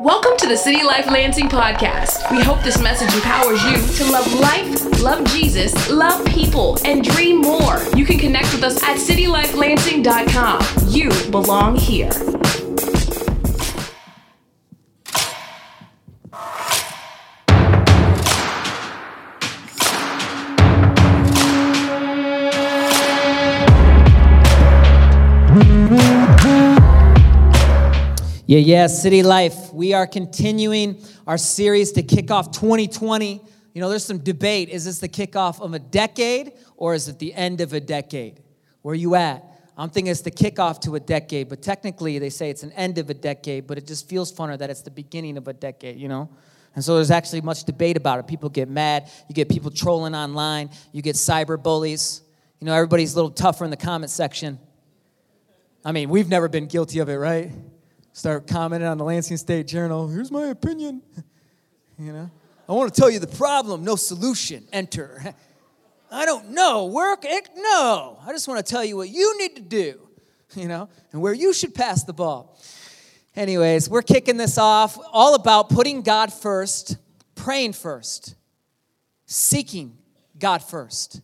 Welcome to the City Life Lansing podcast. We hope this message empowers you to love life, love Jesus, love people, and dream more. You can connect with us at citylifelansing.com. You belong here. Yeah, yeah, City Life. We are continuing our series to kick off 2020. You know, there's some debate. Is this the kickoff of a decade or is it the end of a decade? Where are you at? I'm thinking it's the kickoff to a decade, but technically they say it's an end of a decade, but it just feels funner that it's the beginning of a decade, you know? And so there's actually much debate about it. People get mad. You get people trolling online. You get cyber bullies. You know, everybody's a little tougher in the comment section. I mean, we've never been guilty of it, right? Start commenting on the Lansing State Journal. Here's my opinion. You know, I want to tell you the problem, no solution. Enter. I don't know. Work? It, No. I just want to tell you what you need to do, you know, and where you should pass the ball. Anyways, we're kicking this off all about putting God first, praying first, seeking God first.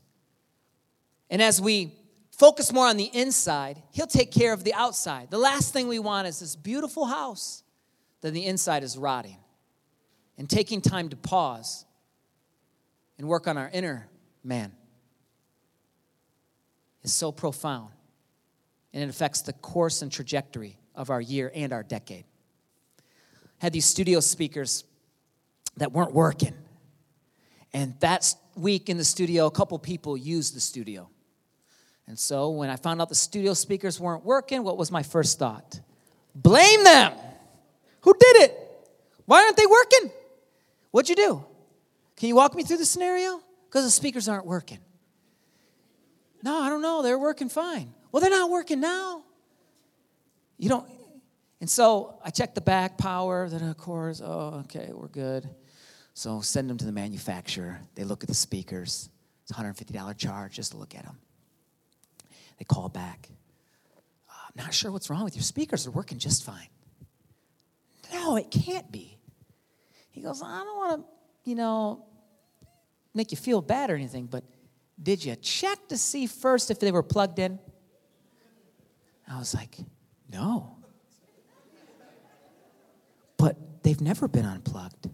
And as we focus more on the inside, He'll take care of the outside. The last thing we want is this beautiful house, then the inside is rotting. And taking time to pause and work on our inner man is so profound. And it affects the course and trajectory of our year and our decade. Had these studio speakers that weren't working. And that week in the studio, a couple people used the studio. And so when I found out the studio speakers weren't working, what was my first thought? Blame them. Who did it? Why aren't they working? What'd you do? Can you walk me through the scenario? Because the speakers aren't working. No, I don't know. They're working fine. Well, they're not working now. You don't. And so I checked the back power, then of course, oh, okay, we're good. So send them to the manufacturer. They look at the speakers. It's a $150 charge just to look at them. They call back. Uh, I'm not sure what's wrong with your speakers. They're working just fine. No, it can't be. He goes, I don't want to, you know, make you feel bad or anything, but did you check to see first if they were plugged in? I was like, no. But they've never been unplugged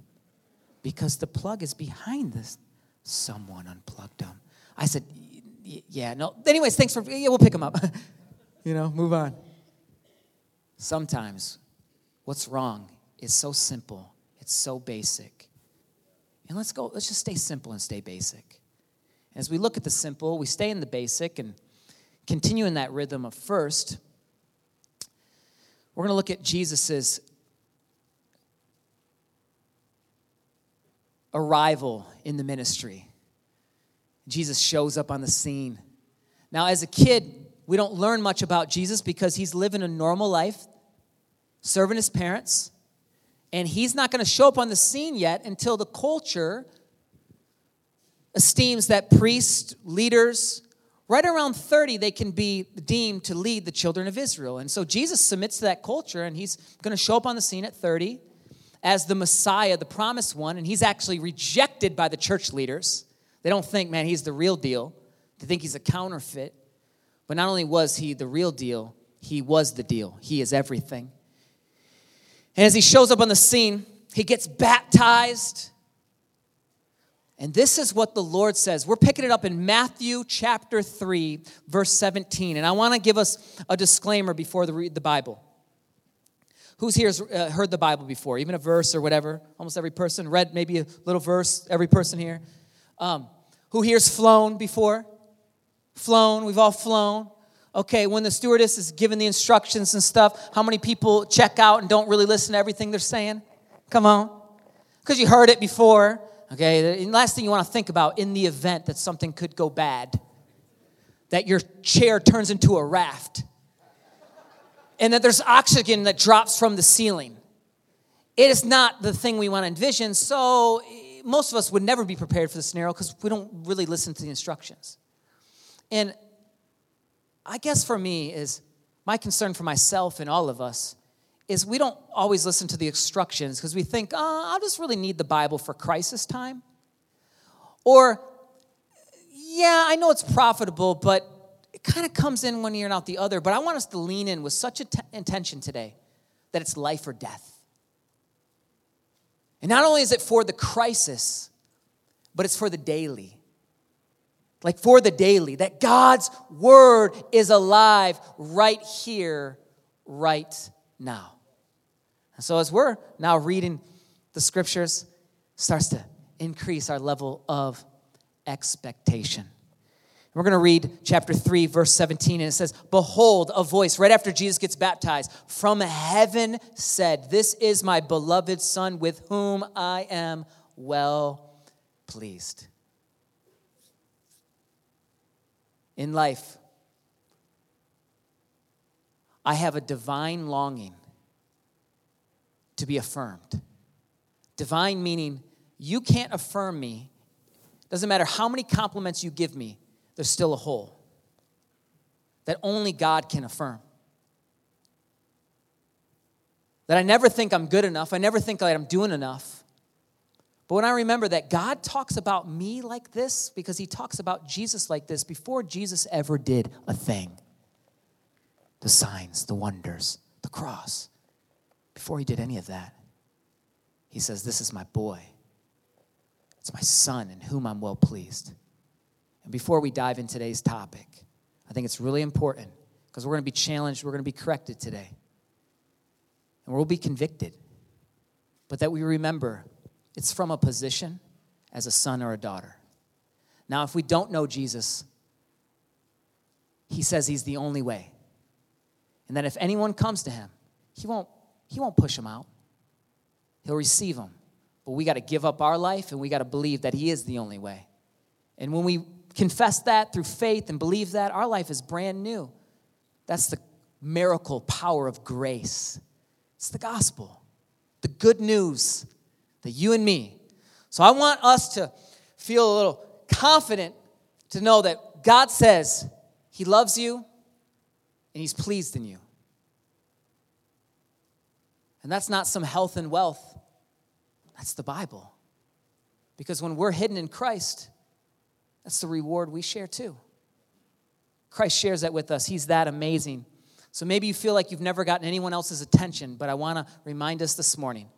because the plug is behind this. Someone unplugged them. I said, yeah, no. Anyways, thanks for, yeah, we'll pick them up. you know, move on. Sometimes what's wrong is so simple, it's so basic. And let's go, let's just stay simple and stay basic. As we look at the simple, we stay in the basic and continue in that rhythm of first. We're going to look at Jesus's arrival in the ministry. Jesus shows up on the scene. Now, as a kid, we don't learn much about Jesus because he's living a normal life, serving his parents, and he's not going to show up on the scene yet until the culture esteems that priests, leaders, right around 30, they can be deemed to lead the children of Israel. And so Jesus submits to that culture, and he's going to show up on the scene at 30 as the Messiah, the promised one, and he's actually rejected by the church leaders. They don't think, man, he's the real deal. They think he's a counterfeit. But not only was he the real deal, he was the deal. He is everything. And as he shows up on the scene, he gets baptized. And this is what the Lord says. We're picking it up in Matthew chapter 3, verse 17. And I want to give us a disclaimer before the read the Bible. Who's here has uh, heard the Bible before, even a verse or whatever? Almost every person read maybe a little verse, every person here. Um, who here's flown before? Flown, we've all flown. Okay, when the stewardess is giving the instructions and stuff, how many people check out and don't really listen to everything they're saying? Come on. Because you heard it before. Okay, the last thing you want to think about in the event that something could go bad, that your chair turns into a raft, and that there's oxygen that drops from the ceiling. It is not the thing we want to envision, so most of us would never be prepared for the scenario because we don't really listen to the instructions. And I guess for me is my concern for myself and all of us is we don't always listen to the instructions because we think, oh, I'll just really need the Bible for crisis time. Or, yeah, I know it's profitable, but it kind of comes in one ear and out the other. But I want us to lean in with such intention today that it's life or death. And not only is it for the crisis, but it's for the daily. Like for the daily, that God's word is alive right here, right now. And so as we're now reading the scriptures, starts to increase our level of expectation. We're going to read chapter 3, verse 17, and it says, Behold, a voice, right after Jesus gets baptized, from heaven said, This is my beloved Son with whom I am well pleased. In life, I have a divine longing to be affirmed. Divine meaning you can't affirm me. Doesn't matter how many compliments you give me, there's still a hole that only God can affirm. That I never think I'm good enough, I never think that I'm doing enough. But when I remember that God talks about me like this, because he talks about Jesus like this before Jesus ever did a thing the signs, the wonders, the cross, before he did any of that, he says, This is my boy. It's my son in whom I'm well pleased. And before we dive in today's topic, I think it's really important because we're going to be challenged, we're going to be corrected today, and we'll be convicted. But that we remember it's from a position as a son or a daughter. Now, if we don't know Jesus, he says he's the only way. And that if anyone comes to him, he won't, he won't push them out. He'll receive them. But we got to give up our life and we got to believe that he is the only way. And when we confess that through faith and believe that, our life is brand new. That's the miracle power of grace. It's the gospel, the good news that you and me. So I want us to feel a little confident to know that God says He loves you and He's pleased in you. And that's not some health and wealth, that's the Bible. Because when we're hidden in Christ, that's the reward we share too. Christ shares that with us. He's that amazing. So maybe you feel like you've never gotten anyone else's attention, but I want to remind us this morning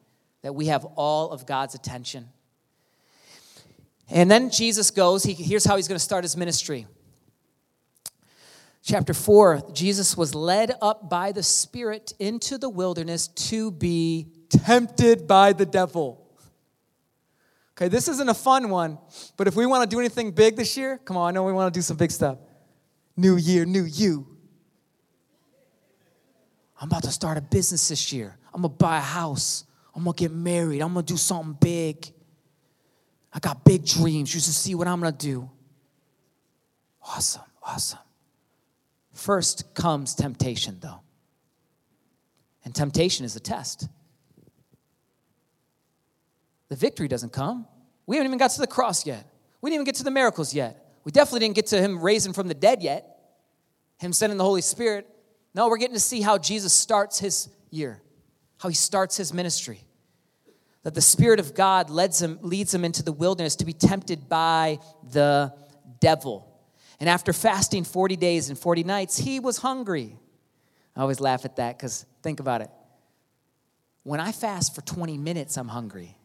that we have all of God's attention. And then Jesus goes, he, here's how he's going to start his ministry. Chapter 4 Jesus was led up by the Spirit into the wilderness to be tempted by the devil. Okay, this isn't a fun one, but if we want to do anything big this year, come on, I know we want to do some big stuff. New year, new you. I'm about to start a business this year. I'm going to buy a house. I'm going to get married. I'm going to do something big. I got big dreams. You should see what I'm going to do. Awesome, awesome. First comes temptation, though. And temptation is a test. The victory doesn't come. We haven't even got to the cross yet. We didn't even get to the miracles yet. We definitely didn't get to him raising from the dead yet, him sending the Holy Spirit. No, we're getting to see how Jesus starts his year, how he starts his ministry. That the Spirit of God leads him, leads him into the wilderness to be tempted by the devil. And after fasting 40 days and 40 nights, he was hungry. I always laugh at that because think about it. When I fast for 20 minutes, I'm hungry.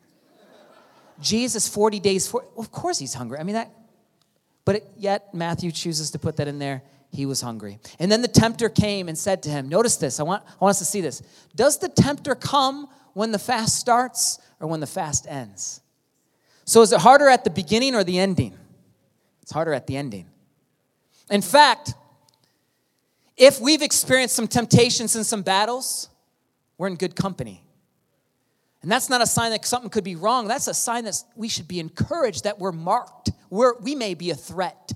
Jesus 40 days, for, of course he's hungry. I mean, that, but it, yet Matthew chooses to put that in there. He was hungry. And then the tempter came and said to him, Notice this, I want, I want us to see this. Does the tempter come when the fast starts or when the fast ends? So is it harder at the beginning or the ending? It's harder at the ending. In fact, if we've experienced some temptations and some battles, we're in good company. And that's not a sign that something could be wrong. That's a sign that we should be encouraged that we're marked. We're, we may be a threat.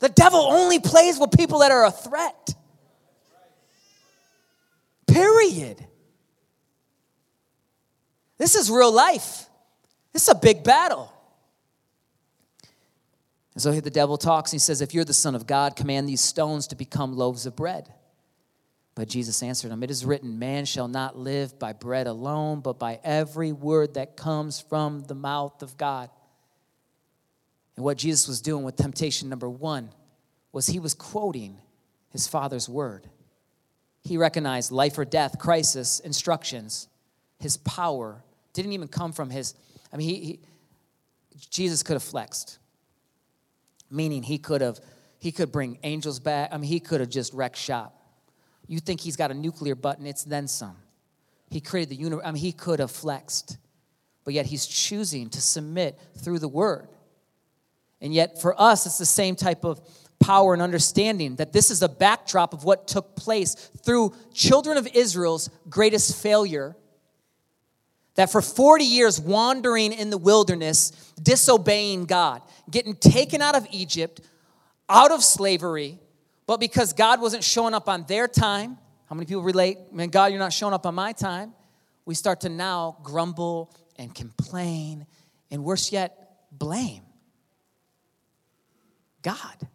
The devil only plays with people that are a threat. Period. This is real life. This is a big battle. And so here the devil talks and he says, If you're the Son of God, command these stones to become loaves of bread. But Jesus answered him, It is written, Man shall not live by bread alone, but by every word that comes from the mouth of God. And what Jesus was doing with temptation number one was he was quoting his Father's word. He recognized life or death, crisis, instructions. His power didn't even come from his, I mean, he, he Jesus could have flexed, meaning he could have, he could bring angels back. I mean, he could have just wrecked shop. You think he's got a nuclear button, it's then some. He created the universe. I mean, he could have flexed, but yet he's choosing to submit through the word. And yet, for us, it's the same type of power and understanding that this is a backdrop of what took place through children of Israel's greatest failure. That for 40 years, wandering in the wilderness, disobeying God, getting taken out of Egypt, out of slavery, but because God wasn't showing up on their time, how many people relate? Man, God, you're not showing up on my time. We start to now grumble and complain, and worse yet, blame God,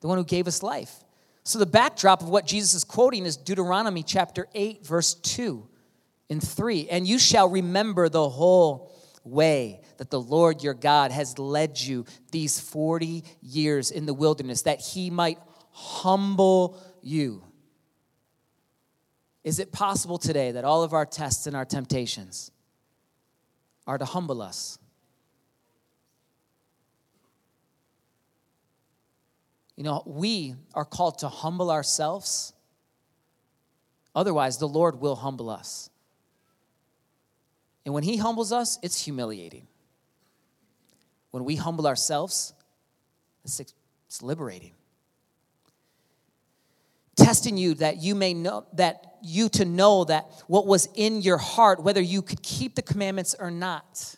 the one who gave us life. So, the backdrop of what Jesus is quoting is Deuteronomy chapter 8, verse 2 and 3. And you shall remember the whole way that the Lord your God has led you these 40 years in the wilderness, that he might humble you. Is it possible today that all of our tests and our temptations are to humble us? You know, we are called to humble ourselves. Otherwise, the Lord will humble us. And when He humbles us, it's humiliating. When we humble ourselves, it's, liberating testing you that you may know that you to know that what was in your heart whether you could keep the commandments or not.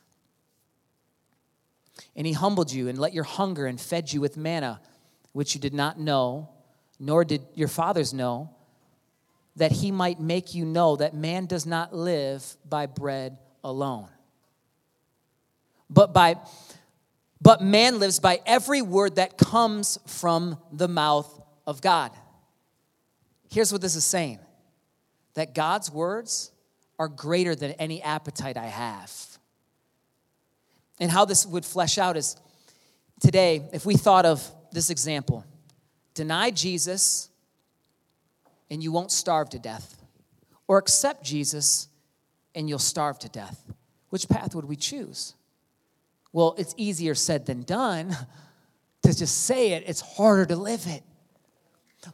And he humbled you and let your hunger and fed you with manna which you did not know nor did your fathers know that he might make you know that man does not live by bread alone but by but man lives by every word that comes from the mouth of god Here's what this is saying that God's words are greater than any appetite I have. And how this would flesh out is today, if we thought of this example deny Jesus and you won't starve to death, or accept Jesus and you'll starve to death. Which path would we choose? Well, it's easier said than done to just say it, it's harder to live it.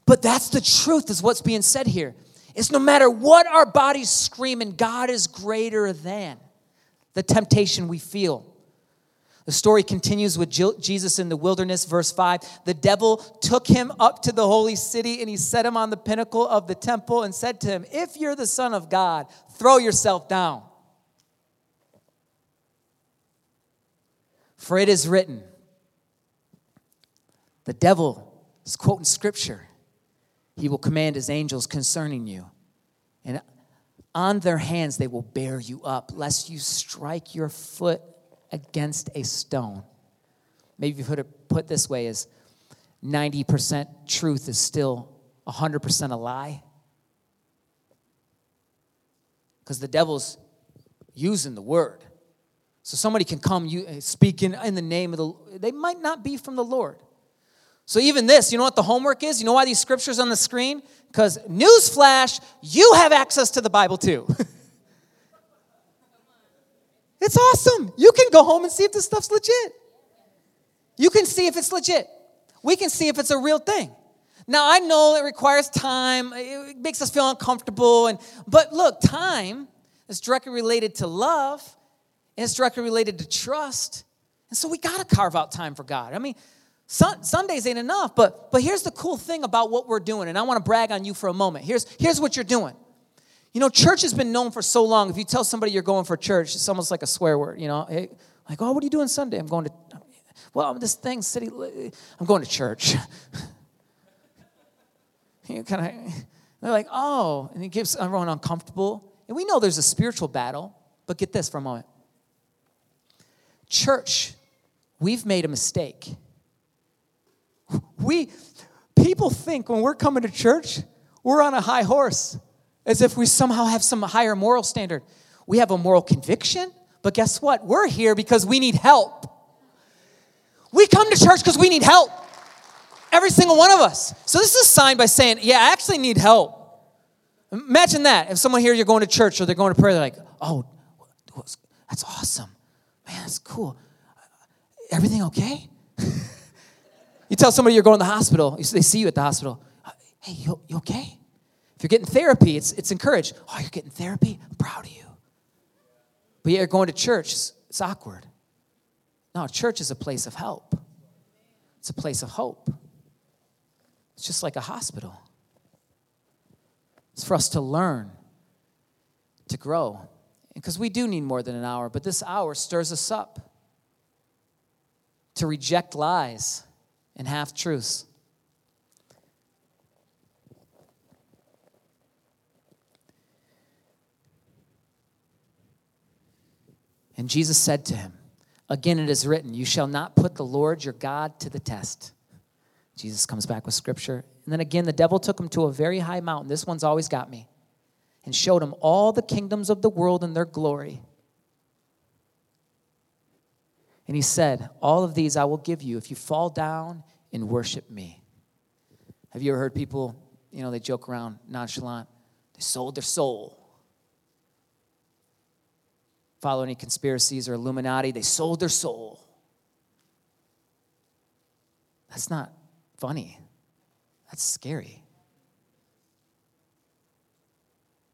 But that's the truth, is what's being said here. Is no matter what our bodies screaming, God is greater than the temptation we feel. The story continues with Jesus in the wilderness, verse 5. The devil took him up to the holy city and he set him on the pinnacle of the temple and said to him, If you're the Son of God, throw yourself down. For it is written, the devil is quoting scripture. He will command his angels concerning you. And on their hands they will bear you up, lest you strike your foot against a stone. Maybe you've heard it put this way is 90% truth is still 100% a lie. Because the devil's using the word. So somebody can come you speaking in the name of the they might not be from the Lord. So, even this, you know what the homework is? You know why these scriptures on the screen? Because, newsflash, you have access to the Bible too. it's awesome. You can go home and see if this stuff's legit. You can see if it's legit. We can see if it's a real thing. Now, I know it requires time, it makes us feel uncomfortable, and, but look, time is directly related to love, and it's directly related to trust. And so we got to carve out time for God. I mean, Sun, Sundays ain't enough, but, but here's the cool thing about what we're doing, and I want to brag on you for a moment. Here's, here's what you're doing. You know, church has been known for so long. If you tell somebody you're going for church, it's almost like a swear word, you know. Hey, like, oh, what are you doing Sunday? I'm going to, well, I'm this thing, city, I'm going to church. you kind of, they're like, oh, and it gives everyone uncomfortable. And we know there's a spiritual battle, but get this for a moment. Church, we've made a mistake we, people think when we're coming to church, we're on a high horse as if we somehow have some higher moral standard. We have a moral conviction, but guess what? We're here because we need help. We come to church because we need help. Every single one of us. So this is a sign by saying, yeah, I actually need help. Imagine that. If someone here, you're going to church or they're going to prayer, they're like, oh, that's awesome. Man, that's cool. Everything okay? you tell somebody you're going to the hospital, they see you at the hospital. Hey, you, you okay? If you're getting therapy, it's, it's encouraged. Oh, you're getting therapy? I'm proud of you. But you're going to church, it's awkward. No, church is a place of help, it's a place of hope. It's just like a hospital. It's for us to learn, to grow. Because we do need more than an hour, but this hour stirs us up to reject lies and half truths. And Jesus said to him, Again, it is written, You shall not put the Lord your God to the test. Jesus comes back with scripture. And then again, the devil took him to a very high mountain. This one's always got me. And showed him all the kingdoms of the world and their glory. And he said, All of these I will give you if you fall down and worship me. Have you ever heard people, you know, they joke around nonchalant? They sold their soul follow any conspiracies or Illuminati. They sold their soul. That's not funny. That's scary.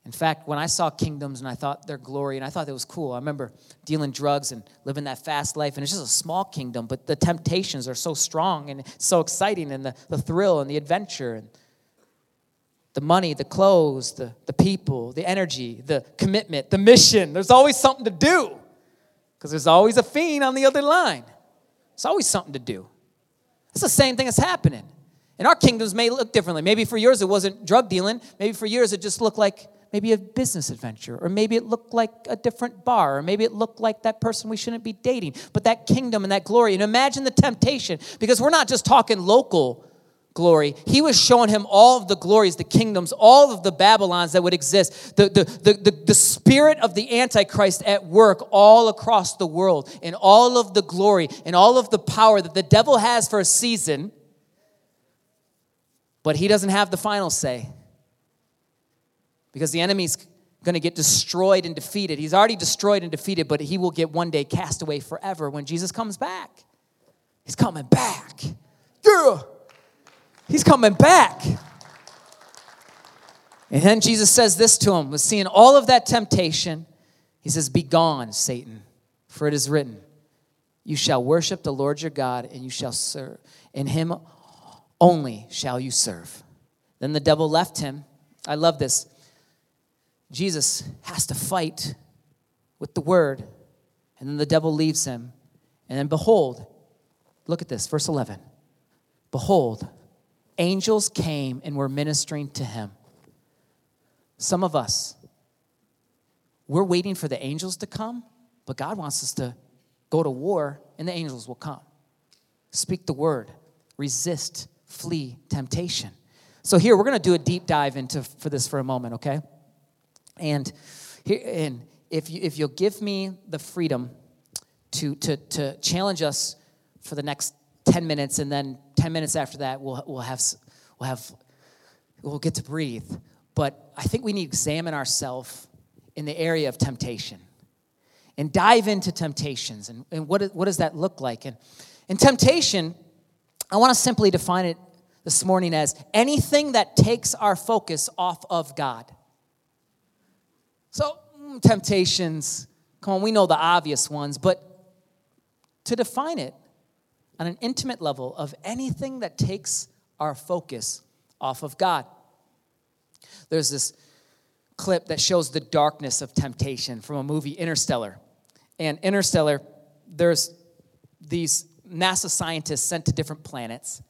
In fact, when I saw kingdoms and I thought their glory, and I thought it was cool, I remember dealing drugs and living that fast life, and it's just a small kingdom, but the temptations are so strong and so exciting, and the, the thrill and the adventure. And the money, the clothes, the, the people, the energy, the commitment, the mission. There's always something to do because there's always a fiend on the other line. It's always something to do. It's the same thing that's happening. And our kingdoms may look differently. Maybe for yours it wasn't drug dealing. Maybe for yours it just looked like maybe a business adventure. Or maybe it looked like a different bar. Or maybe it looked like that person we shouldn't be dating. But that kingdom and that glory. And imagine the temptation because we're not just talking local glory. He was showing him all of the glories, the kingdoms, all of the Babylons that would exist, the, the, the, the, spirit of the Antichrist at work all across the world, and all of the glory and all of the power that the devil has for a season. But he doesn't have the final say because the enemy's going to get destroyed and defeated. He's already destroyed and defeated, but he will get one day cast away forever when Jesus comes back. He's coming back. Yeah. He's coming back. And then Jesus says this to him, was seeing all of that temptation. He says, Be gone, Satan, for it is written, You shall worship the Lord your God, and you shall serve, and him only shall you serve. Then the devil left him. I love this. Jesus has to fight with the word, and then the devil leaves him. And then behold, look at this, verse 11. Behold, angels came and were ministering to him. Some of us, we're waiting for the angels to come, but God wants us to go to war and the angels will come. Speak the word, resist, flee temptation. So here we're going to do a deep dive into for this for a moment, okay? And here and if you if you'll give me the freedom to to to challenge us for the next 10 minutes, and then 10 minutes after that, we'll, we'll, have, we'll, have, we'll get to breathe. But I think we need to examine ourselves in the area of temptation and dive into temptations and, and what, what does that look like. And, and temptation, I want to simply define it this morning as anything that takes our focus off of God. So, mm, temptations, come on, we know the obvious ones, but to define it, on an intimate level of anything that takes our focus off of God. There's this clip that shows the darkness of temptation from a movie Interstellar. And Interstellar, there's these NASA scientists sent to different planets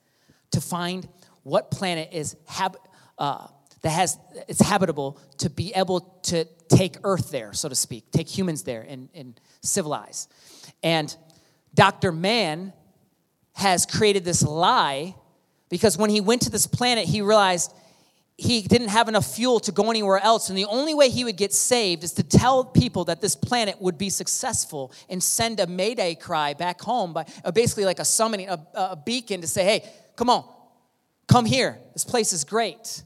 to find what planet is hab- uh, that has it's habitable to be able to take Earth there, so to speak, take humans there and, and civilize. And Dr. Mann has created this lie because when he went to this planet, he realized he didn't have enough fuel to go anywhere else. And the only way he would get saved is to tell people that this planet would be successful and send a mayday cry back home by uh, basically like a summoning, a, a beacon to say, hey, come on, come here. This place is great.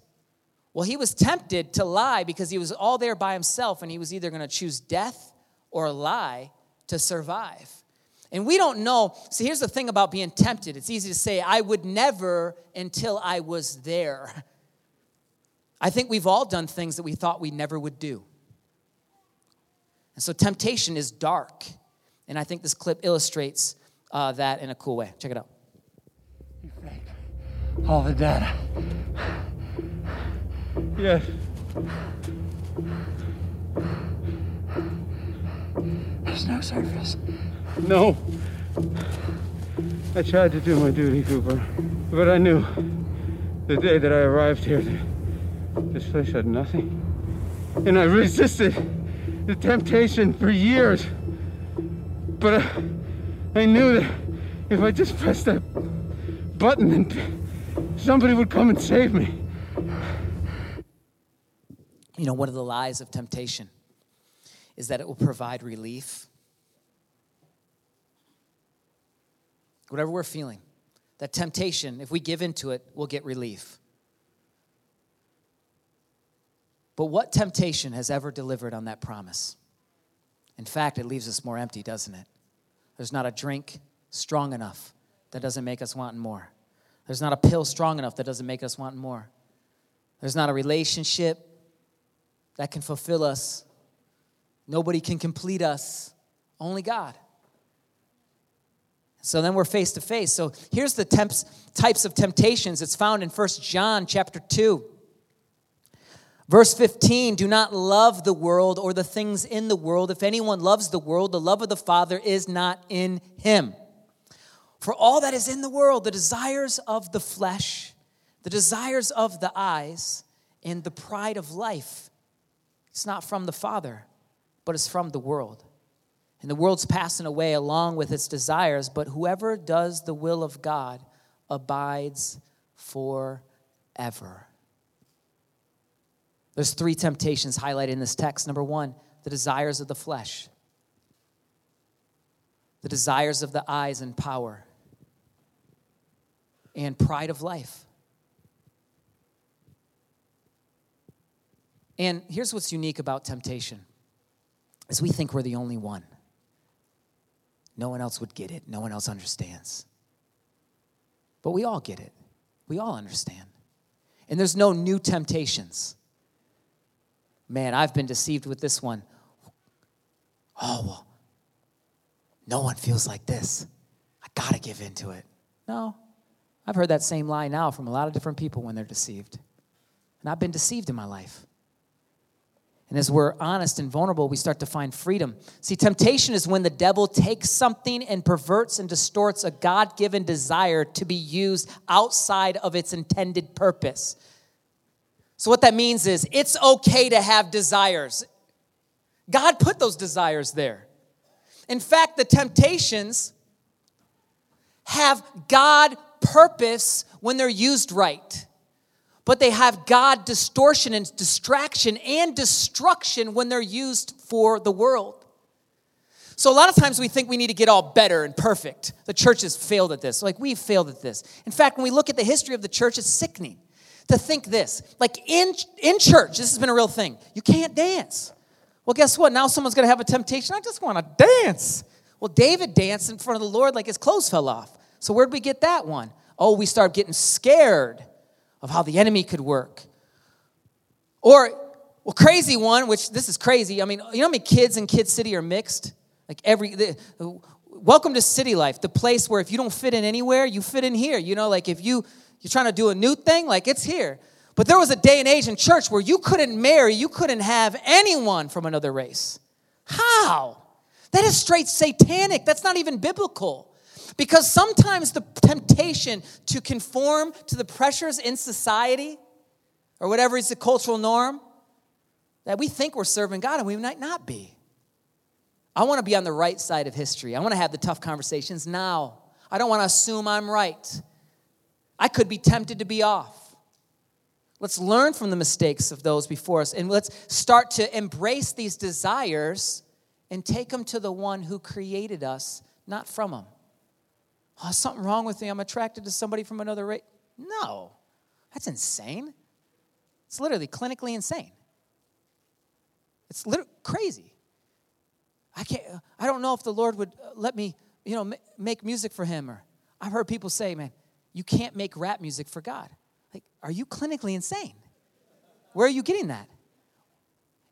Well, he was tempted to lie because he was all there by himself and he was either going to choose death or lie to survive. And we don't know. See, here's the thing about being tempted it's easy to say, I would never until I was there. I think we've all done things that we thought we never would do. And so temptation is dark. And I think this clip illustrates uh, that in a cool way. Check it out. You all the data. Yes. There's no surface. No. I tried to do my duty, Cooper. But I knew the day that I arrived here that this place had nothing. And I resisted the temptation for years. But I, I knew that if I just pressed that button and somebody would come and save me. You know, one of the lies of temptation is that it will provide relief whatever we're feeling, that temptation, if we give into it, we'll get relief. But what temptation has ever delivered on that promise? In fact, it leaves us more empty, doesn't it? There's not a drink strong enough that doesn't make us want more. There's not a pill strong enough that doesn't make us want more. There's not a relationship that can fulfill us. Nobody can complete us, only God. So then we're face to face. So here's the temps, types of temptations. It's found in First John chapter 2. Verse 15, do not love the world or the things in the world. If anyone loves the world, the love of the Father is not in him. For all that is in the world, the desires of the flesh, the desires of the eyes, and the pride of life, it's not from the Father, but it's from the world. And the world's passing away along with its desires, but whoever does the will of God abides forever. There's three temptations highlighted in this text. Number one, the desires of the flesh, the desires of the eyes and power, and pride of life. And here's what's unique about temptation is we think we're the only one. No one else would get it. No one else understands. But we all get it. We all understand. And there's no new temptations. Man, I've been deceived with this one. Oh, well, no one feels like this. I got to give in to it. No. I've heard that same lie now from a lot of different people when they're deceived. And I've been deceived in my life. And as we're honest and vulnerable, we start to find freedom. See, temptation is when the devil takes something and perverts and distorts a God given desire to be used outside of its intended purpose. So, what that means is it's okay to have desires. God put those desires there. In fact, the temptations have God purpose when they're used right but they have God distortion and distraction and destruction when they're used for the world. So a lot of times we think we need to get all better and perfect. The church has failed at this. Like we've failed at this. In fact, when we look at the history of the church, it's sickening to think this. Like in, in church, this has been a real thing. You can't dance. Well, guess what? Now someone's going to have a temptation. I just want to dance. Well, David danced in front of the Lord like his clothes fell off. So where'd we get that one? Oh, we start getting scared of how the enemy could work. Or, well, crazy one, which this is crazy. I mean, you know how many kids in Kid City are mixed? Like every, the, welcome to city life, the place where if you don't fit in anywhere, you fit in here. You know, like if you, you're trying to do a new thing, like it's here. But there was a day and age in church where you couldn't marry, you couldn't have anyone from another race. How? That is straight satanic. That's not even biblical. Because sometimes the temptation to conform to the pressures in society or whatever is the cultural norm, that we think we're serving God and we might not be. I want to be on the right side of history. I want to have the tough conversations now. I don't want to assume I'm right. I could be tempted to be off. Let's learn from the mistakes of those before us and let's start to embrace these desires and take them to the one who created us, not from them. Oh, something wrong with me. I'm attracted to somebody from another race. No, that's insane. It's literally clinically insane. It's literally crazy. I can't. I don't know if the Lord would uh, let me, you know, make music for Him. Or I've heard people say, "Man, you can't make rap music for God." Like, are you clinically insane? Where are you getting that?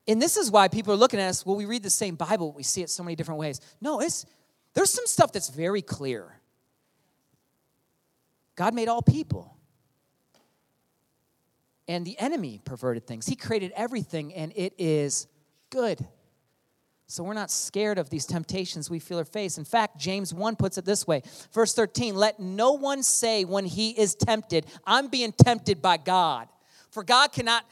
And this is why people are looking at us. Well, we read the same Bible, we see it so many different ways. No, it's there's some stuff that's very clear. God made all people. And the enemy perverted things. He created everything, and it is good. So we're not scared of these temptations we feel or face. In fact, James 1 puts it this way Verse 13 Let no one say when he is tempted, I'm being tempted by God. For God cannot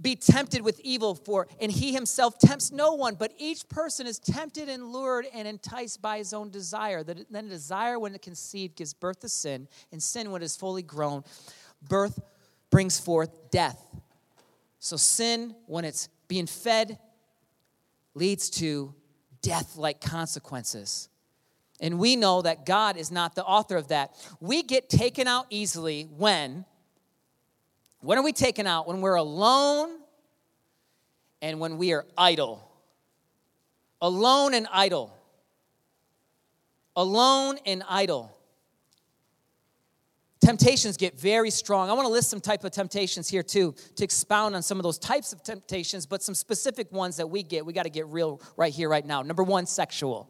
be tempted with evil for and he himself tempts no one but each person is tempted and lured and enticed by his own desire then desire when it conceived gives birth to sin and sin when it is fully grown birth brings forth death so sin when it's being fed leads to death like consequences. And we know that God is not the author of that. We get taken out easily when when are we taken out? When we're alone and when we are idle. Alone and idle. Alone and idle temptations get very strong. I want to list some type of temptations here too to expound on some of those types of temptations, but some specific ones that we get. We got to get real right here, right now. Number one, sexual.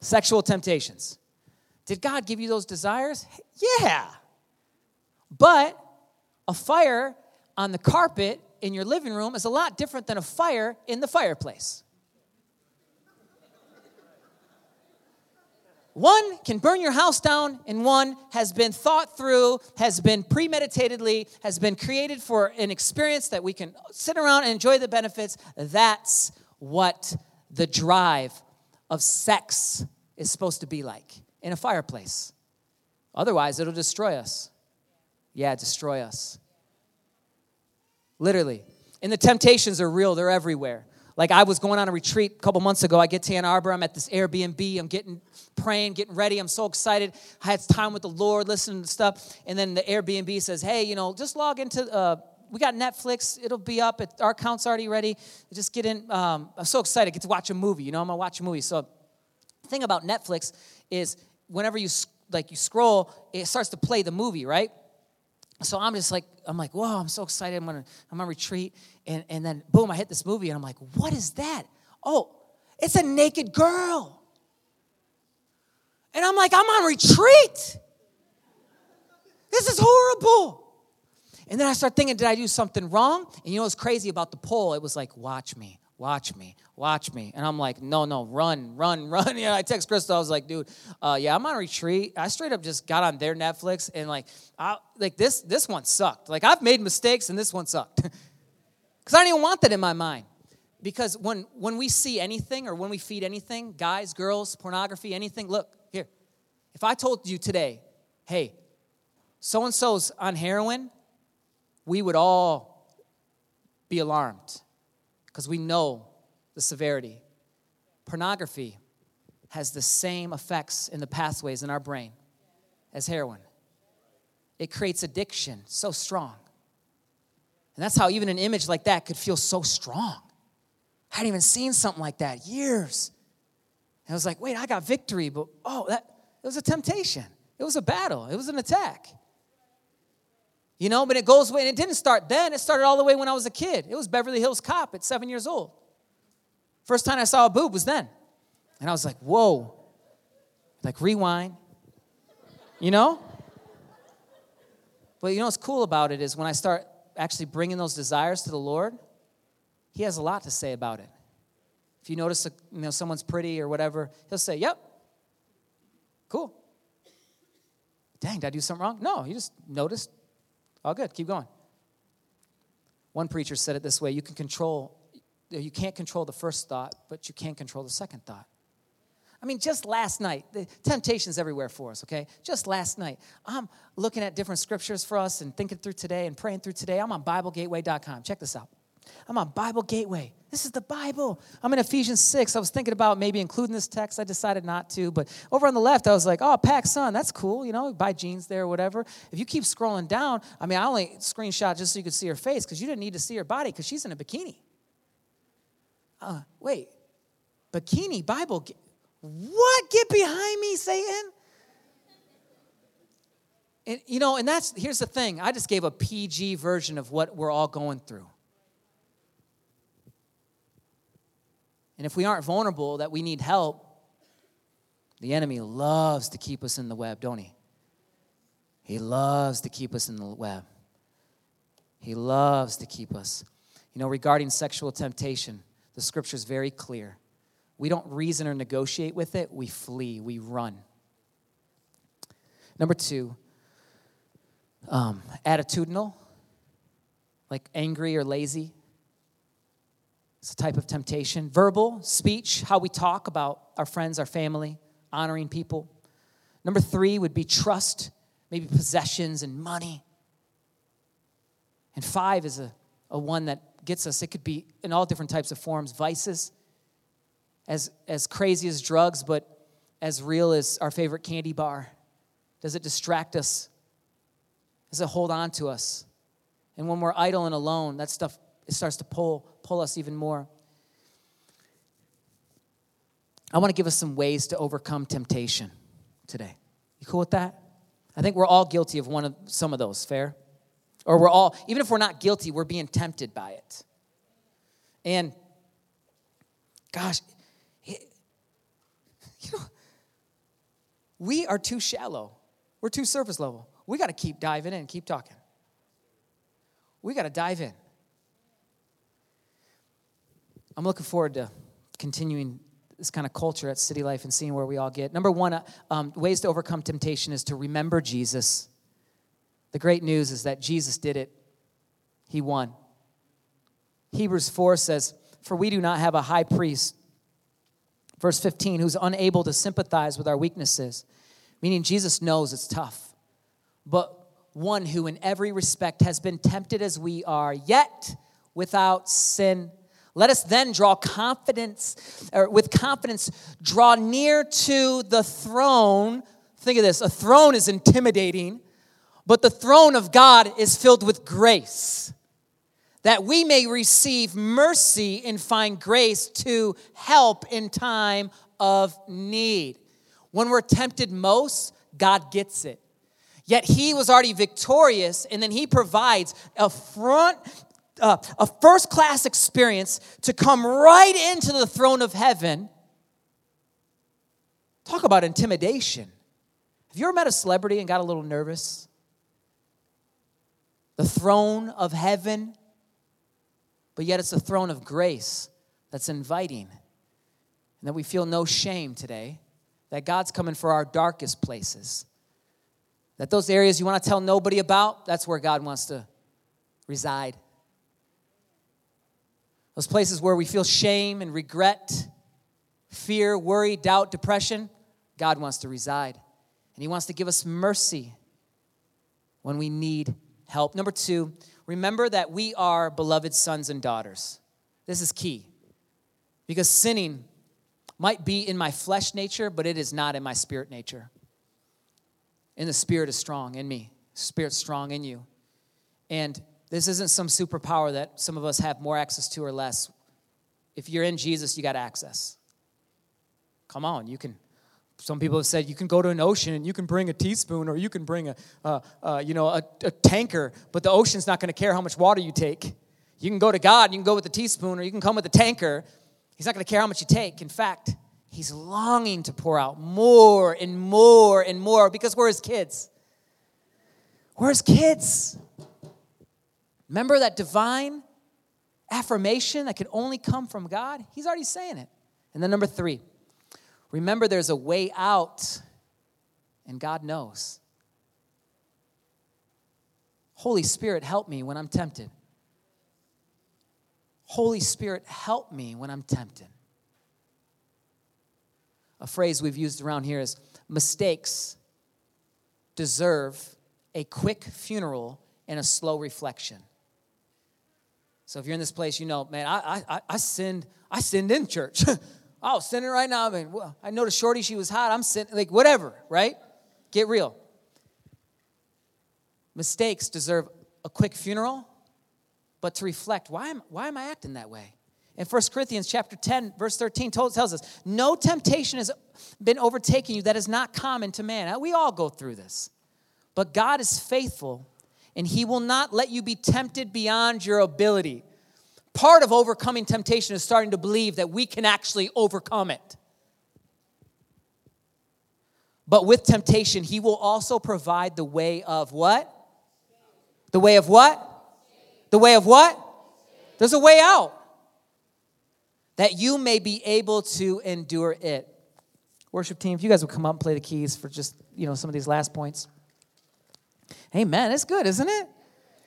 Sexual temptations. Did God give you those desires? Yeah. But a fire on the carpet in your living room is a lot different than a fire in the fireplace. One can burn your house down, and one has been thought through, has been premeditatedly, has been created for an experience that we can sit around and enjoy the benefits. That's what the drive of sex is supposed to be like in a fireplace. Otherwise, it'll destroy us. Yeah, destroy us. Literally. And the temptations are real, they're everywhere. Like I was going on a retreat a couple months ago. I get to Ann Arbor. I'm at this Airbnb. I'm getting praying, getting ready. I'm so excited. I had time with the Lord, listening to stuff. And then the Airbnb says, "Hey, you know, just log into. Uh, we got Netflix. It'll be up. It, our account's already ready. Just get in. Um, I'm so excited. I get to watch a movie. You know, I'm gonna watch a movie. So, the thing about Netflix is whenever you like you scroll, it starts to play the movie, right? So I'm just like, I'm like, whoa, I'm so excited. I'm gonna, I'm on retreat. And, and then boom, I hit this movie and I'm like, what is that? Oh, it's a naked girl. And I'm like, I'm on retreat. This is horrible. And then I start thinking, did I do something wrong? And you know what's crazy about the poll? It was like, watch me, watch me, watch me. And I'm like, no, no, run, run, run. Yeah, I text Crystal. I was like, dude, uh, yeah, I'm on retreat. I straight up just got on their Netflix and like, I, like this, this one sucked. Like I've made mistakes and this one sucked. Because I don't even want that in my mind. Because when, when we see anything or when we feed anything, guys, girls, pornography, anything, look, here. If I told you today, hey, so and so's on heroin, we would all be alarmed because we know the severity. Pornography has the same effects in the pathways in our brain as heroin. It creates addiction so strong. And that's how even an image like that could feel so strong. I hadn't even seen something like that years. And I was like, wait, I got victory, but oh, that it was a temptation. It was a battle. It was an attack. You know, but it goes away, and it didn't start then. It started all the way when I was a kid. It was Beverly Hills Cop at seven years old. First time I saw a boob was then. And I was like, whoa. Like, rewind. You know? But you know what's cool about it is when I start actually bringing those desires to the Lord, He has a lot to say about it. If you notice, you know, someone's pretty or whatever, He'll say, "Yep, cool." Dang, did I do something wrong? No, you just noticed. All good. Keep going. One preacher said it this way: You can control you can't control the first thought, but you can control the second thought. I mean, just last night, the temptation's everywhere for us, okay? Just last night, I'm looking at different scriptures for us and thinking through today and praying through today. I'm on BibleGateway.com. Check this out. I'm on Bible Gateway. This is the Bible. I'm in Ephesians 6. I was thinking about maybe including this text. I decided not to. But over on the left, I was like, oh, Pac Sun, that's cool. You know, buy jeans there or whatever. If you keep scrolling down, I mean, I only screenshot just so you could see her face because you didn't need to see her body because she's in a bikini. Uh, wait, bikini Bible. What? Get behind me, Satan. And, you know, and that's, here's the thing I just gave a PG version of what we're all going through. And if we aren't vulnerable, that we need help, the enemy loves to keep us in the web, don't he? He loves to keep us in the web. He loves to keep us. You know, regarding sexual temptation, the scripture is very clear. We don't reason or negotiate with it, we flee, we run. Number two, um, attitudinal, like angry or lazy. It's a type of temptation. Verbal, speech, how we talk about our friends, our family, honoring people. Number three would be trust, maybe possessions and money. And five is a, a one that gets us, it could be in all different types of forms vices, as, as crazy as drugs, but as real as our favorite candy bar. Does it distract us? Does it hold on to us? And when we're idle and alone, that stuff it starts to pull pull us even more. I want to give us some ways to overcome temptation today. You cool with that? I think we're all guilty of one of some of those, fair? Or we're all, even if we're not guilty, we're being tempted by it. And gosh, it, you know, we are too shallow. We're too surface level. We got to keep diving in, keep talking. We got to dive in. I'm looking forward to continuing this kind of culture at City Life and seeing where we all get. Number one, uh, um, ways to overcome temptation is to remember Jesus. The great news is that Jesus did it, He won. Hebrews 4 says, For we do not have a high priest, verse 15, who's unable to sympathize with our weaknesses, meaning Jesus knows it's tough, but one who in every respect has been tempted as we are, yet without sin. Let us then draw confidence, or with confidence, draw near to the throne. Think of this a throne is intimidating, but the throne of God is filled with grace, that we may receive mercy and find grace to help in time of need. When we're tempted most, God gets it. Yet he was already victorious, and then he provides a front uh, a first class experience to come right into the throne of heaven. Talk about intimidation. Have you ever met a celebrity and got a little nervous? The throne of heaven, but yet it's a throne of grace that's inviting, and that we feel no shame today, that God's coming for our darkest places. That those areas you want to tell nobody about, that's where God wants to reside. Those places where we feel shame and regret, fear, worry, doubt, depression, God wants to reside. And He wants to give us mercy when we need help. Number two, remember that we are beloved sons and daughters. This is key because sinning might be in my flesh nature, but it is not in my spirit nature. And the spirit is strong in me, spirit strong in you. And this isn't some superpower that some of us have more access to or less. If you're in Jesus, you got access. Come on, you can. Some people have said you can go to an ocean and you can bring a teaspoon or you can bring a, you know, a, a tanker, but the ocean's not going to care how much water you take. You can go to God, you can go with a teaspoon, or you can come with a tanker. He's not going to care how much you take. In fact, He's longing to pour out more and more and more because we're His kids. We're His kids. Remember that divine affirmation that can only come from God? He's already saying it. And then number three, remember there's a way out, and God knows. Holy Spirit, help me when I'm tempted. Holy Spirit, help me when I'm tempted. a phrase we've used around here is mistakes deserve a quick funeral and a slow reflection. So if you're in this place, you know, man, I I, I sinned, I sinned in church. Was sinning right now. I mean, well, I the shorty, she was hot. I'm sinning, like whatever, right? Get real. Mistakes deserve a quick funeral, but to reflect, why am, why am I acting that way? In 1 Corinthians chapter 10, verse 13 told, tells us, no temptation has been overtaking you that is not common to man. We all go through this. But God is faithful, and he will not let you be tempted beyond your ability. Part of overcoming temptation is starting to believe that we can actually overcome it. But with temptation, he will also provide the way of what? The way of what? The way of what? There's a way out that you may be able to endure it. Worship team, if you guys would come up and play the keys for just, you know, some of these last points. Amen. It's good, isn't it?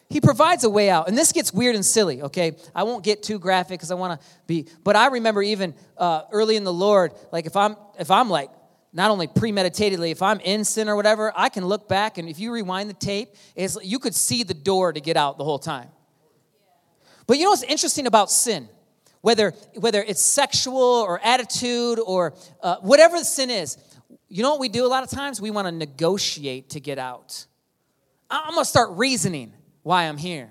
He provides a way out. And this gets weird and silly, okay? I won't get too graphic because I want to be, but I remember even uh, early in the Lord, like if I'm, if I'm like, not only premeditatedly, if I'm in sin or whatever, I can look back and if you rewind the tape, you could see the door to get out the whole time. But you know what's interesting about sin? whether, whether it's sexual or attitude or uh, whatever the sin is, you know what we do a lot of times? We want to negotiate to get out. I'm to start reasoning why I'm here.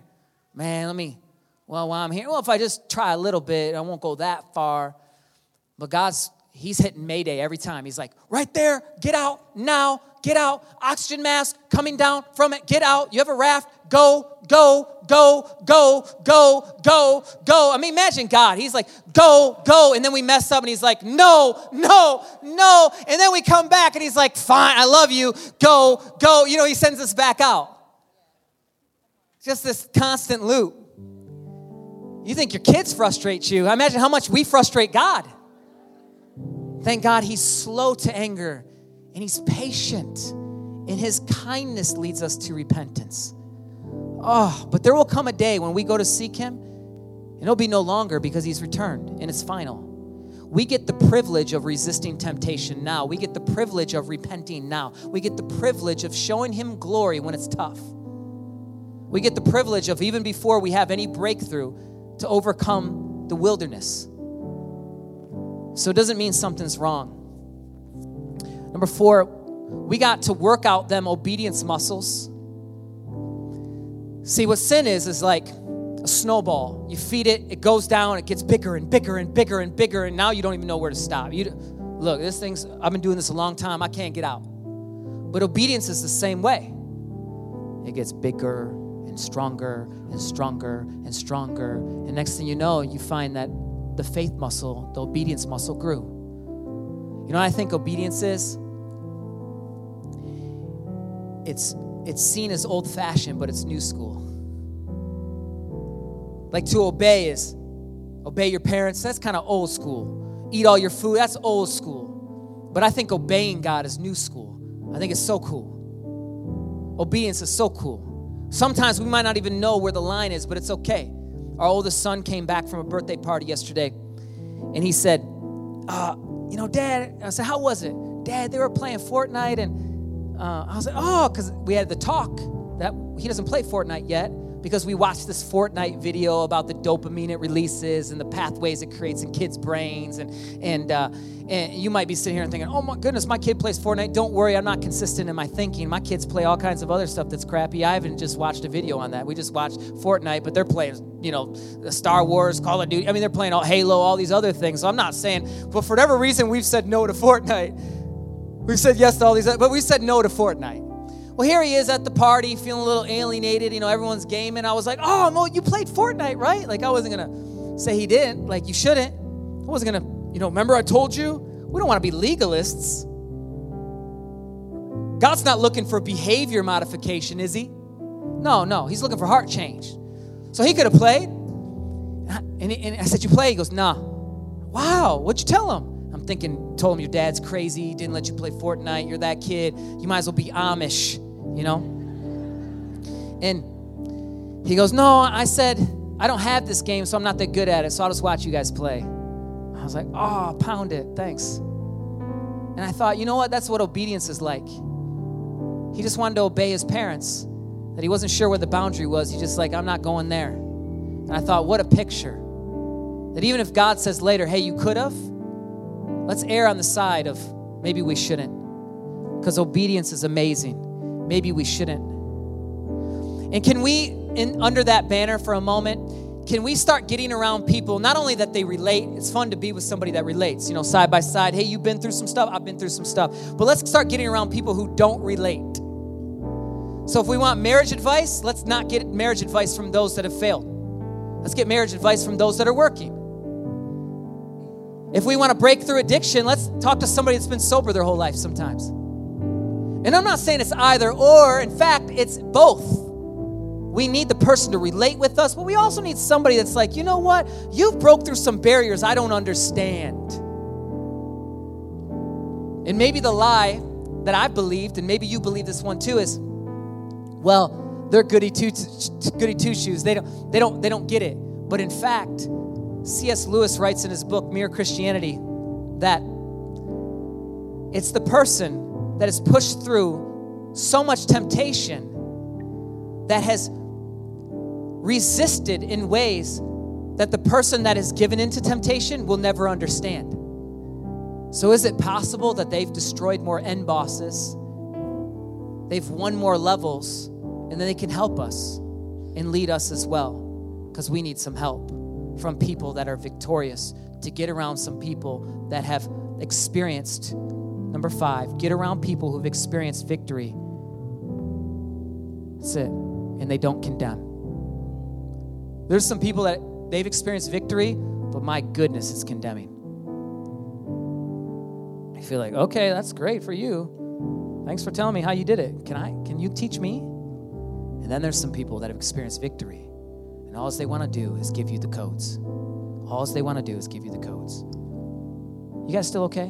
Man, let me, well, why I'm here? Well, if I just try a little bit, I won't go that far. But God's, He's hitting Mayday every time. He's like, right there, get out now, get out. Oxygen mask coming down from it, get out. You have a raft, go, go, go, go, go, go, go. I mean, imagine God. He's like, go, go. And then we mess up and he's like, no, no, no. And then we come back and he's like, fine, I love you. Go, go. You know, he sends us back out. Just this constant loop. You think your kids frustrate you. I imagine how much we frustrate God. Thank God he's slow to anger and he's patient, and his kindness leads us to repentance. Oh, but there will come a day when we go to seek him, and it'll be no longer because he's returned and it's final. We get the privilege of resisting temptation now. We get the privilege of repenting now. We get the privilege of showing him glory when it's tough. We get the privilege of, even before we have any breakthrough, to overcome the wilderness. So it doesn't mean something's wrong. Number four, we got to work out them obedience muscles. See, what sin is, is like a snowball. You feed it, it goes down, it gets bigger and bigger and bigger and bigger, and now you don't even know where to stop. You, look, this thing's, I've been doing this a long time, I can't get out. But obedience is the same way. It gets bigger and stronger and stronger and stronger. And next thing you know, you find that the faith muscle, the obedience muscle grew. You know what I think obedience is? It's it's seen as old fashioned, but it's new school. Like to obey is obey your parents, that's kind of old school. Eat all your food, that's old school. But I think obeying God is new school. I think it's so cool. Obedience is so cool. Sometimes we might not even know where the line is, but it's okay. Our oldest son came back from a birthday party yesterday, and he said, uh, you know, Dad, I said, how was it? Dad, they were playing Fortnite, and uh, I was like, oh, because we had the talk that he doesn't play Fortnite yet because we watched this Fortnite video about the dopamine it releases and the pathways it creates in kids' brains. And, and, uh, and you might be sitting here and thinking, oh my goodness, my kid plays Fortnite. Don't worry, I'm not consistent in my thinking. My kids play all kinds of other stuff that's crappy. I haven't just watched a video on that. We just watched Fortnite, but they're playing, you know, Star Wars, Call of Duty. I mean, they're playing all Halo, all these other things. So I'm not saying, but for whatever reason, we've said no to Fortnite. We've said yes to all these, but we said no to Fortnite. Well, here he is at the party, feeling a little alienated. You know, everyone's gaming. I was like, oh, Mo, you played Fortnite, right? Like, I wasn't going to say he didn't. Like, you shouldn't. I wasn't going to, you know, remember I told you? We don't want to be legalists. God's not looking for behavior modification, is he? No, no. He's looking for heart change. So he could have played. And, and I said, You play? He goes, Nah. Wow, what'd you tell him? I'm thinking, told him your dad's crazy, didn't let you play Fortnite, you're that kid. You might as well be Amish you know? And he goes, No, I said, I don't have this game, so I'm not that good at it, so I'll just watch you guys play. I was like, Oh, pound it, thanks. And I thought, you know what? That's what obedience is like. He just wanted to obey his parents, that he wasn't sure where the boundary was. He's just like, I'm not going there. And I thought, what a picture. That even if God says later, hey, you could have, let's err on the side of maybe we shouldn't. Because obedience is amazing. Maybe we shouldn't. And can we, in, under that banner for a moment, can we start getting around people, not only that they relate, it's fun to be with somebody that relates, you know, side by side. Hey, you've been through some stuff, I've been through some stuff. But let's start getting around people who don't relate. So if we want marriage advice, let's not get marriage advice from those that have failed. Let's get marriage advice from those that are working. If we want to break through addiction, let's talk to somebody that's been sober their whole life sometimes. And I'm not saying it's either or, in fact, it's both. We need the person to relate with us, but we also need somebody that's like, you know what? You've broke through some barriers I don't understand. And maybe the lie that I believed, and maybe you believe this one too, is, well, they're goody two goody two shoes. They don't they don't they don't get it. But in fact, C.S. Lewis writes in his book Mere Christianity that it's the person that has pushed through so much temptation that has resisted in ways that the person that is given into temptation will never understand. So, is it possible that they've destroyed more end bosses? They've won more levels, and then they can help us and lead us as well, because we need some help from people that are victorious to get around some people that have experienced. Number five, get around people who've experienced victory. That's it. And they don't condemn. There's some people that they've experienced victory, but my goodness, it's condemning. I feel like, okay, that's great for you. Thanks for telling me how you did it. Can I can you teach me? And then there's some people that have experienced victory. And all they want to do is give you the codes. All they want to do is give you the codes. You guys still okay?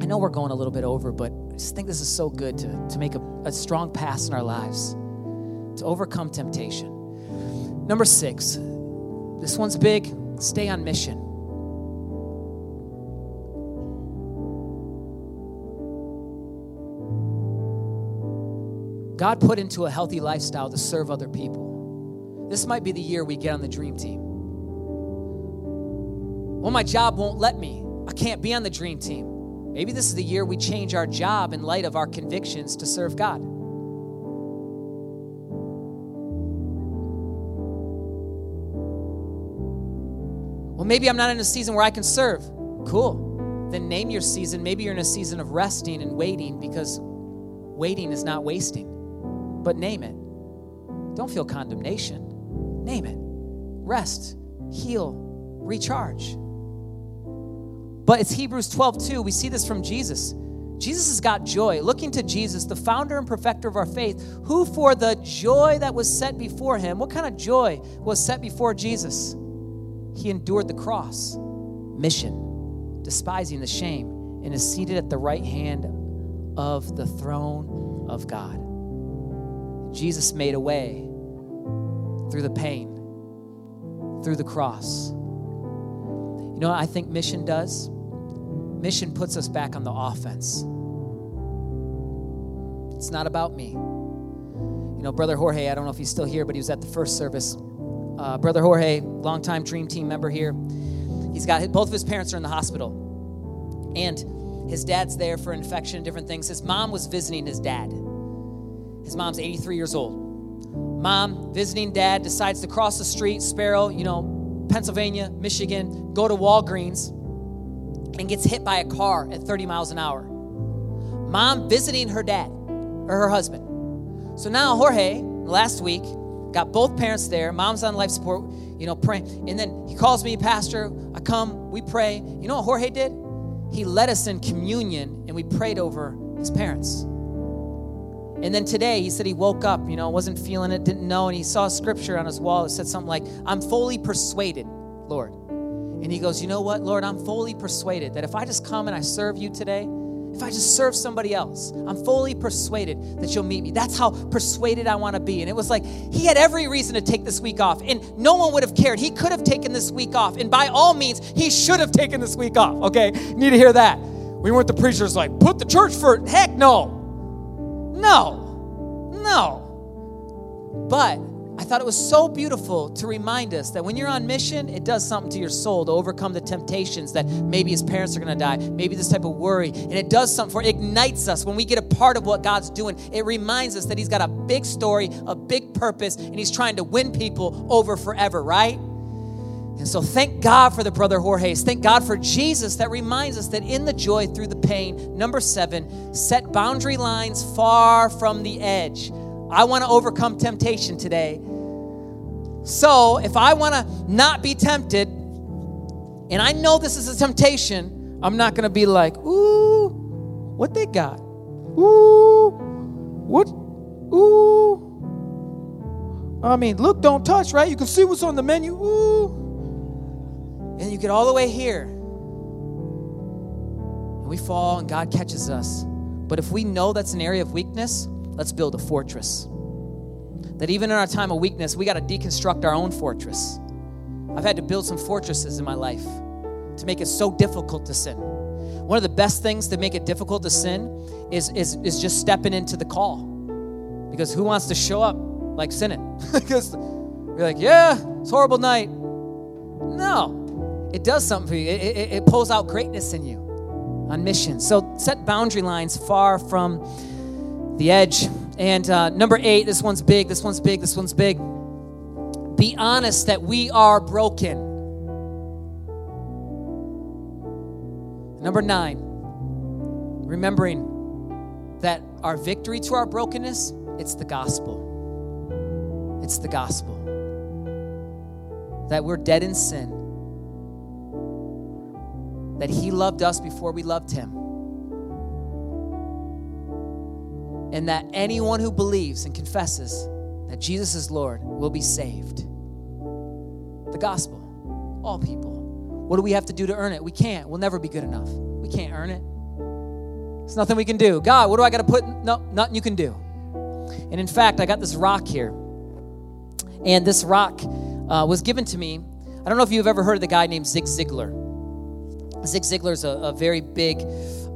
I know we're going a little bit over, but I just think this is so good to, to make a, a strong pass in our lives to overcome temptation. Number six, this one's big stay on mission. God put into a healthy lifestyle to serve other people. This might be the year we get on the dream team. Well, my job won't let me. I can't be on the dream team. Maybe this is the year we change our job in light of our convictions to serve God. Well, maybe I'm not in a season where I can serve. Cool. Then name your season. Maybe you're in a season of resting and waiting because waiting is not wasting. But name it. Don't feel condemnation. Name it. Rest, heal, recharge. But it's Hebrews 12, 2. We see this from Jesus. Jesus has got joy. Looking to Jesus, the founder and perfecter of our faith, who for the joy that was set before him, what kind of joy was set before Jesus? He endured the cross, mission, despising the shame, and is seated at the right hand of the throne of God. Jesus made a way through the pain, through the cross. You know what I think mission does? Mission puts us back on the offense. It's not about me. You know, Brother Jorge, I don't know if he's still here, but he was at the first service. Uh, Brother Jorge, longtime Dream Team member here, he's got both of his parents are in the hospital. And his dad's there for infection and different things. His mom was visiting his dad. His mom's 83 years old. Mom, visiting dad, decides to cross the street, Sparrow, you know, Pennsylvania, Michigan, go to Walgreens, and gets hit by a car at 30 miles an hour. Mom visiting her dad or her husband. So now Jorge, last week, got both parents there. Mom's on life support, you know, praying. And then he calls me, Pastor. I come, we pray. You know what Jorge did? He led us in communion and we prayed over his parents. And then today he said he woke up, you know, wasn't feeling it, didn't know, and he saw scripture on his wall that said something like, I'm fully persuaded, Lord. And he goes, You know what, Lord, I'm fully persuaded that if I just come and I serve you today, if I just serve somebody else? I'm fully persuaded that you'll meet me. That's how persuaded I want to be. And it was like he had every reason to take this week off, and no one would have cared. He could have taken this week off, and by all means, he should have taken this week off. Okay, need to hear that. We weren't the preachers like, put the church for heck no. No. No. But I thought it was so beautiful to remind us that when you're on mission, it does something to your soul to overcome the temptations that maybe his parents are going to die, maybe this type of worry. And it does something for it ignites us when we get a part of what God's doing. It reminds us that he's got a big story, a big purpose, and he's trying to win people over forever, right? And so thank God for the brother Jorge's. Thank God for Jesus that reminds us that in the joy through the pain, number seven, set boundary lines far from the edge. I want to overcome temptation today. So, if I want to not be tempted, and I know this is a temptation, I'm not going to be like, ooh, what they got? Ooh, what? Ooh. I mean, look, don't touch, right? You can see what's on the menu. Ooh. And you get all the way here. And we fall, and God catches us. But if we know that's an area of weakness, Let's build a fortress. That even in our time of weakness, we got to deconstruct our own fortress. I've had to build some fortresses in my life to make it so difficult to sin. One of the best things to make it difficult to sin is, is, is just stepping into the call. Because who wants to show up like sinning? because you're like, yeah, it's horrible night. No, it does something for you. It, it, it pulls out greatness in you on mission. So set boundary lines far from the edge. And uh, number eight, this one's big, this one's big, this one's big. Be honest that we are broken. Number nine, remembering that our victory to our brokenness, it's the gospel. It's the gospel. That we're dead in sin. That He loved us before we loved Him and that anyone who believes and confesses that Jesus is Lord will be saved. The gospel, all people. What do we have to do to earn it? We can't. We'll never be good enough. We can't earn it. There's nothing we can do. God, what do I got to put? No, nothing you can do. And in fact, I got this rock here. And this rock uh, was given to me. I don't know if you've ever heard of the guy named Zig Ziglar. Zig Ziglar is a, a very big,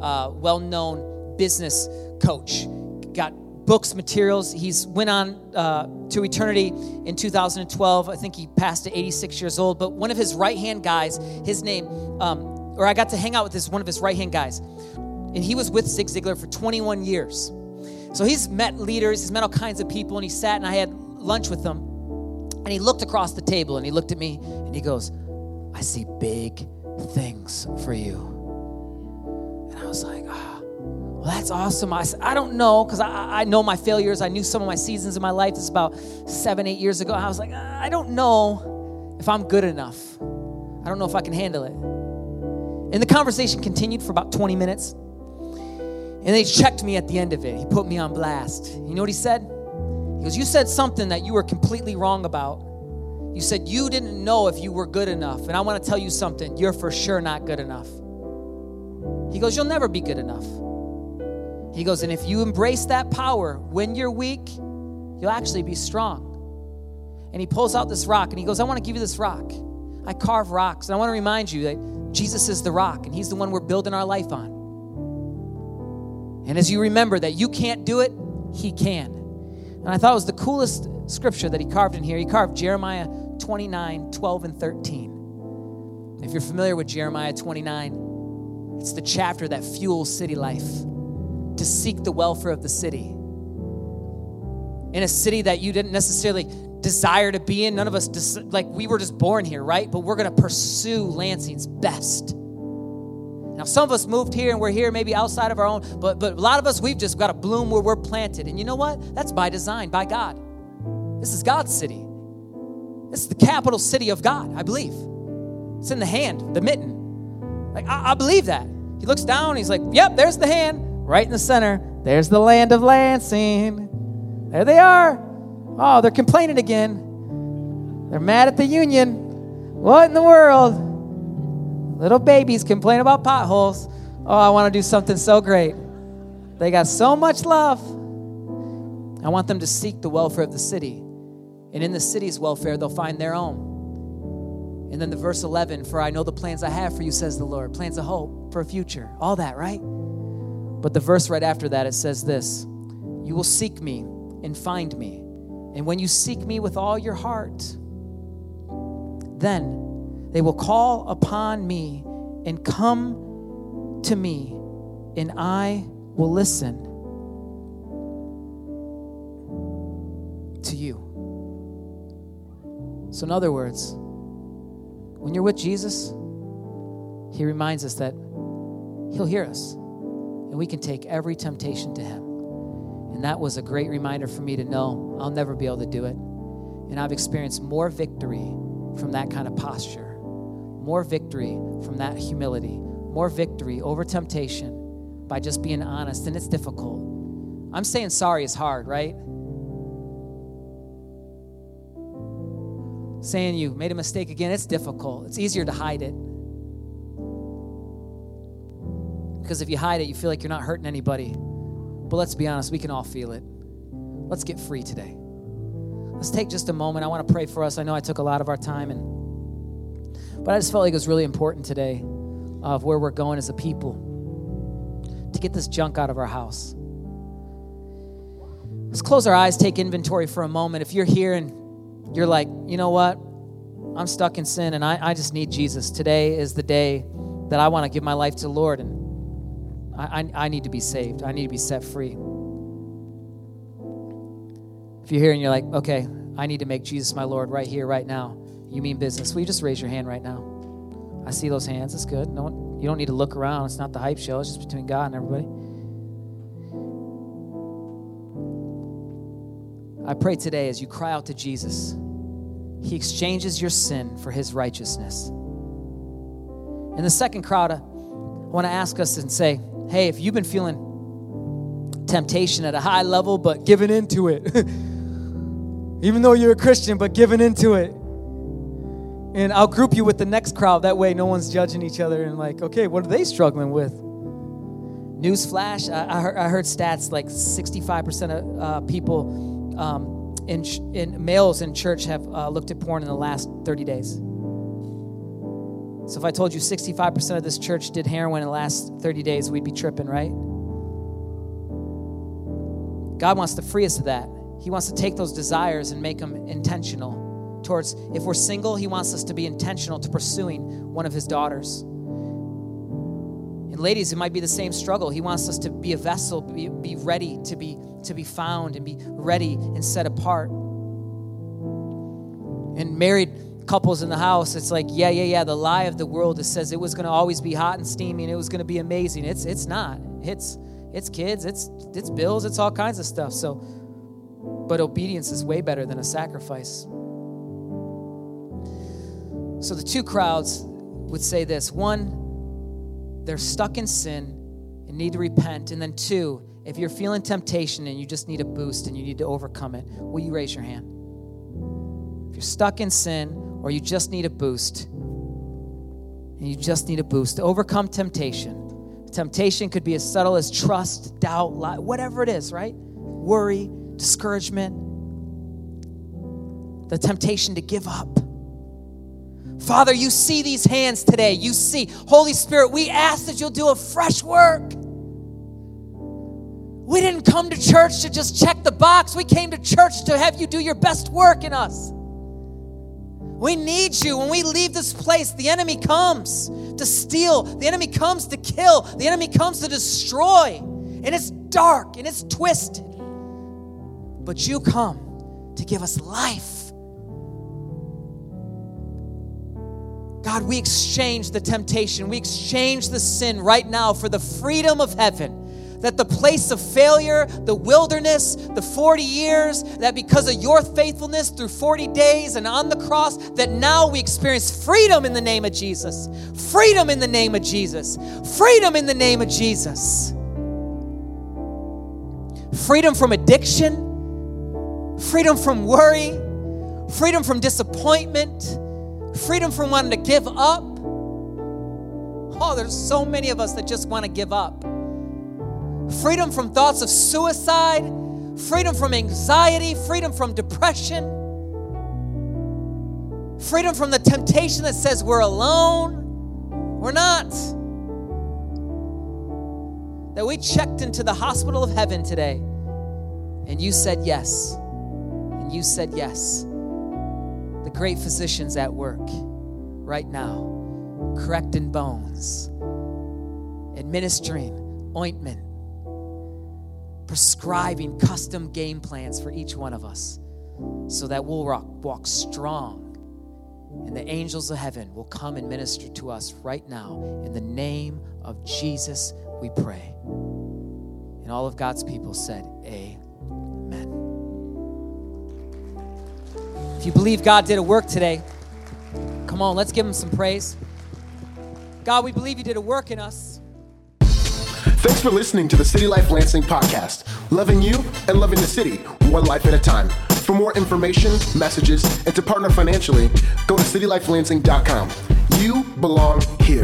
uh, well known business coach got books, materials. He's went on uh, to eternity in 2012. I think he passed at 86 years old. But one of his right hand guys, his name, um, or I got to hang out with this one of his right hand guys, and he was with Zig Ziglar for 21 years. So he's met leaders, he's met all kinds of people, and he sat and I had lunch with him. And he looked across the table and he looked at me and he goes, I see big things for you. And I was like, ah. Oh well, that's awesome. I, I don't know because I, I know my failures. I knew some of my seasons in my life. This is about seven, eight years ago. I was like, I don't know if I'm good enough. I don't know if I can handle it. And the conversation continued for about 20 minutes. And they checked me at the end of it. He put me on blast. You know what he said? He goes, You said something that you were completely wrong about. You said you didn't know if you were good enough. And I want to tell you something. You're for sure not good enough. He goes, You'll never be good enough. He goes, and if you embrace that power when you're weak, you'll actually be strong. And he pulls out this rock and he goes, I want to give you this rock. I carve rocks. And I want to remind you that Jesus is the rock and he's the one we're building our life on. And as you remember that you can't do it, he can. And I thought it was the coolest scripture that he carved in here. He carved Jeremiah 29, 12, and 13. If you're familiar with Jeremiah 29, it's the chapter that fuels city life to seek the welfare of the city. In a city that you didn't necessarily desire to be in, none of us, like, we were just born here, right? But we're gonna pursue Lansing's best. Now, some of us moved here and we're here maybe outside of our own, but, but a lot of us, we've just got to bloom where we're planted. And you know what? That's by design, by God. This is God's city. This is the capital city of God, I believe. It's in the hand, the mitten. Like, I, I believe that. He looks down, he's like, yep, there's the hand right in the center. There's the land of Lansing. There they are. Oh, they're complaining again. They're mad at the union. What in the world? Little babies complain about potholes. Oh, I want to do something so great. They got so much love. I want them to seek the welfare of the city. And in the city's welfare, they'll find their own. And then the verse 11, for I know the plans I have for you, says the Lord. Plans of hope for a future. All that, right? But the verse right after that, it says this You will seek me and find me. And when you seek me with all your heart, then they will call upon me and come to me, and I will listen to you. So, in other words, when you're with Jesus, He reminds us that He'll hear us and we can take every temptation to Him. And that was a great reminder for me to know I'll never be able to do it. And I've experienced more victory from that kind of posture, more victory from that humility, more victory over temptation by just being honest. And it's difficult. I'm saying sorry is hard, right? Saying you made a mistake again, it's difficult. It's easier to hide it. Because if you hide it, you feel like you're not hurting anybody. But let's be honest, we can all feel it. Let's get free today. Let's take just a moment. I want to pray for us. I know I took a lot of our time and but I just felt like it was really important today of where we're going as a people to get this junk out of our house. Let's close our eyes, take inventory for a moment. If you're here and you're like, you know what? I'm stuck in sin and I, I just need Jesus. Today is the day that I want to give my life to the Lord and I, I, I need to be saved. I need to be set free. If you're here and you're like, okay, I need to make Jesus my Lord right here, right now, you mean business, will you just raise your hand right now? I see those hands. It's good. No one, you don't need to look around. It's not the hype show. It's just between God and everybody. I pray today as you cry out to Jesus, He exchanges your sin for His righteousness. In the second crowd, uh, I want to ask us and say, hey, if you've been feeling temptation at a high level, but giving into it, even though you're a Christian, but giving into it. And I'll group you with the next crowd. That way, no one's judging each other and like, okay, what are they struggling with? Newsflash, I, I, heard, stats like 65% of uh, people um, in, in males in church have uh, looked at porn in the last 30 days. So if I told you 65% of this church did heroin in the last 30 days, we'd be tripping, right? God wants to free us of that. He wants to take those desires and make them intentional towards, if we're single, He wants us to be intentional to pursuing one of His daughters. And ladies, it might be the same struggle. He wants us to be a vessel, be, be ready to be, to be found and be ready and set apart. And married couples in the house, it's like, yeah, yeah, yeah. The lie of the world that says it was going to always be hot and steamy and it was going to be amazing. It's it's not. It's it's kids. It's it's bills. It's all kinds of stuff. So, but obedience is way better than a sacrifice. So the two crowds would say this: one, they're stuck in sin and need to repent, and then two, if you're feeling temptation and you just need a boost and you need to overcome it, will you raise your hand? If you're stuck in sin or you just need a boost. And you just need a boost to overcome temptation. Temptation could be as subtle as trust, doubt, lie, whatever it is, right? Worry, discouragement, the temptation to give up. Father, you see these hands today. You see. Holy Spirit, we ask that you'll do a fresh work. We didn't come to church to just check the box. We came to church to have you do your best work in us. We need you. When we leave this place, the enemy comes to steal, the enemy comes to kill, the enemy comes to destroy. And it's dark and it's twisted. But you come to give us life. God, we exchange the temptation, we exchange the sin right now for the freedom of heaven that the place of failure, the wilderness, the 40 years, that because of your faithfulness through 40 days and on the cross, that now we experience freedom in the name of Jesus. Freedom in the name of Jesus. Freedom in the name of Jesus. Freedom from addiction, freedom from worry, freedom from disappointment, freedom from wanting to give up Oh, there's so many of us that just want to give up. Freedom from thoughts of suicide, freedom from anxiety, freedom from depression, freedom from the temptation that says we're alone. We're not. That we checked into the hospital of heaven today and you said yes. And you said yes. Great physician's at work right now, correcting bones, administering ointment, prescribing custom game plans for each one of us so that we'll walk, walk strong and the angels of heaven will come and minister to us right now. In the name of Jesus, we pray. And all of God's people said, Amen. If you believe God did a work today, come on, let's give him some praise. God, we believe you did a work in us. Thanks for listening to the City Life Lansing podcast, loving you and loving the city, one life at a time. For more information, messages, and to partner financially, go to citylifelansing.com. You belong here.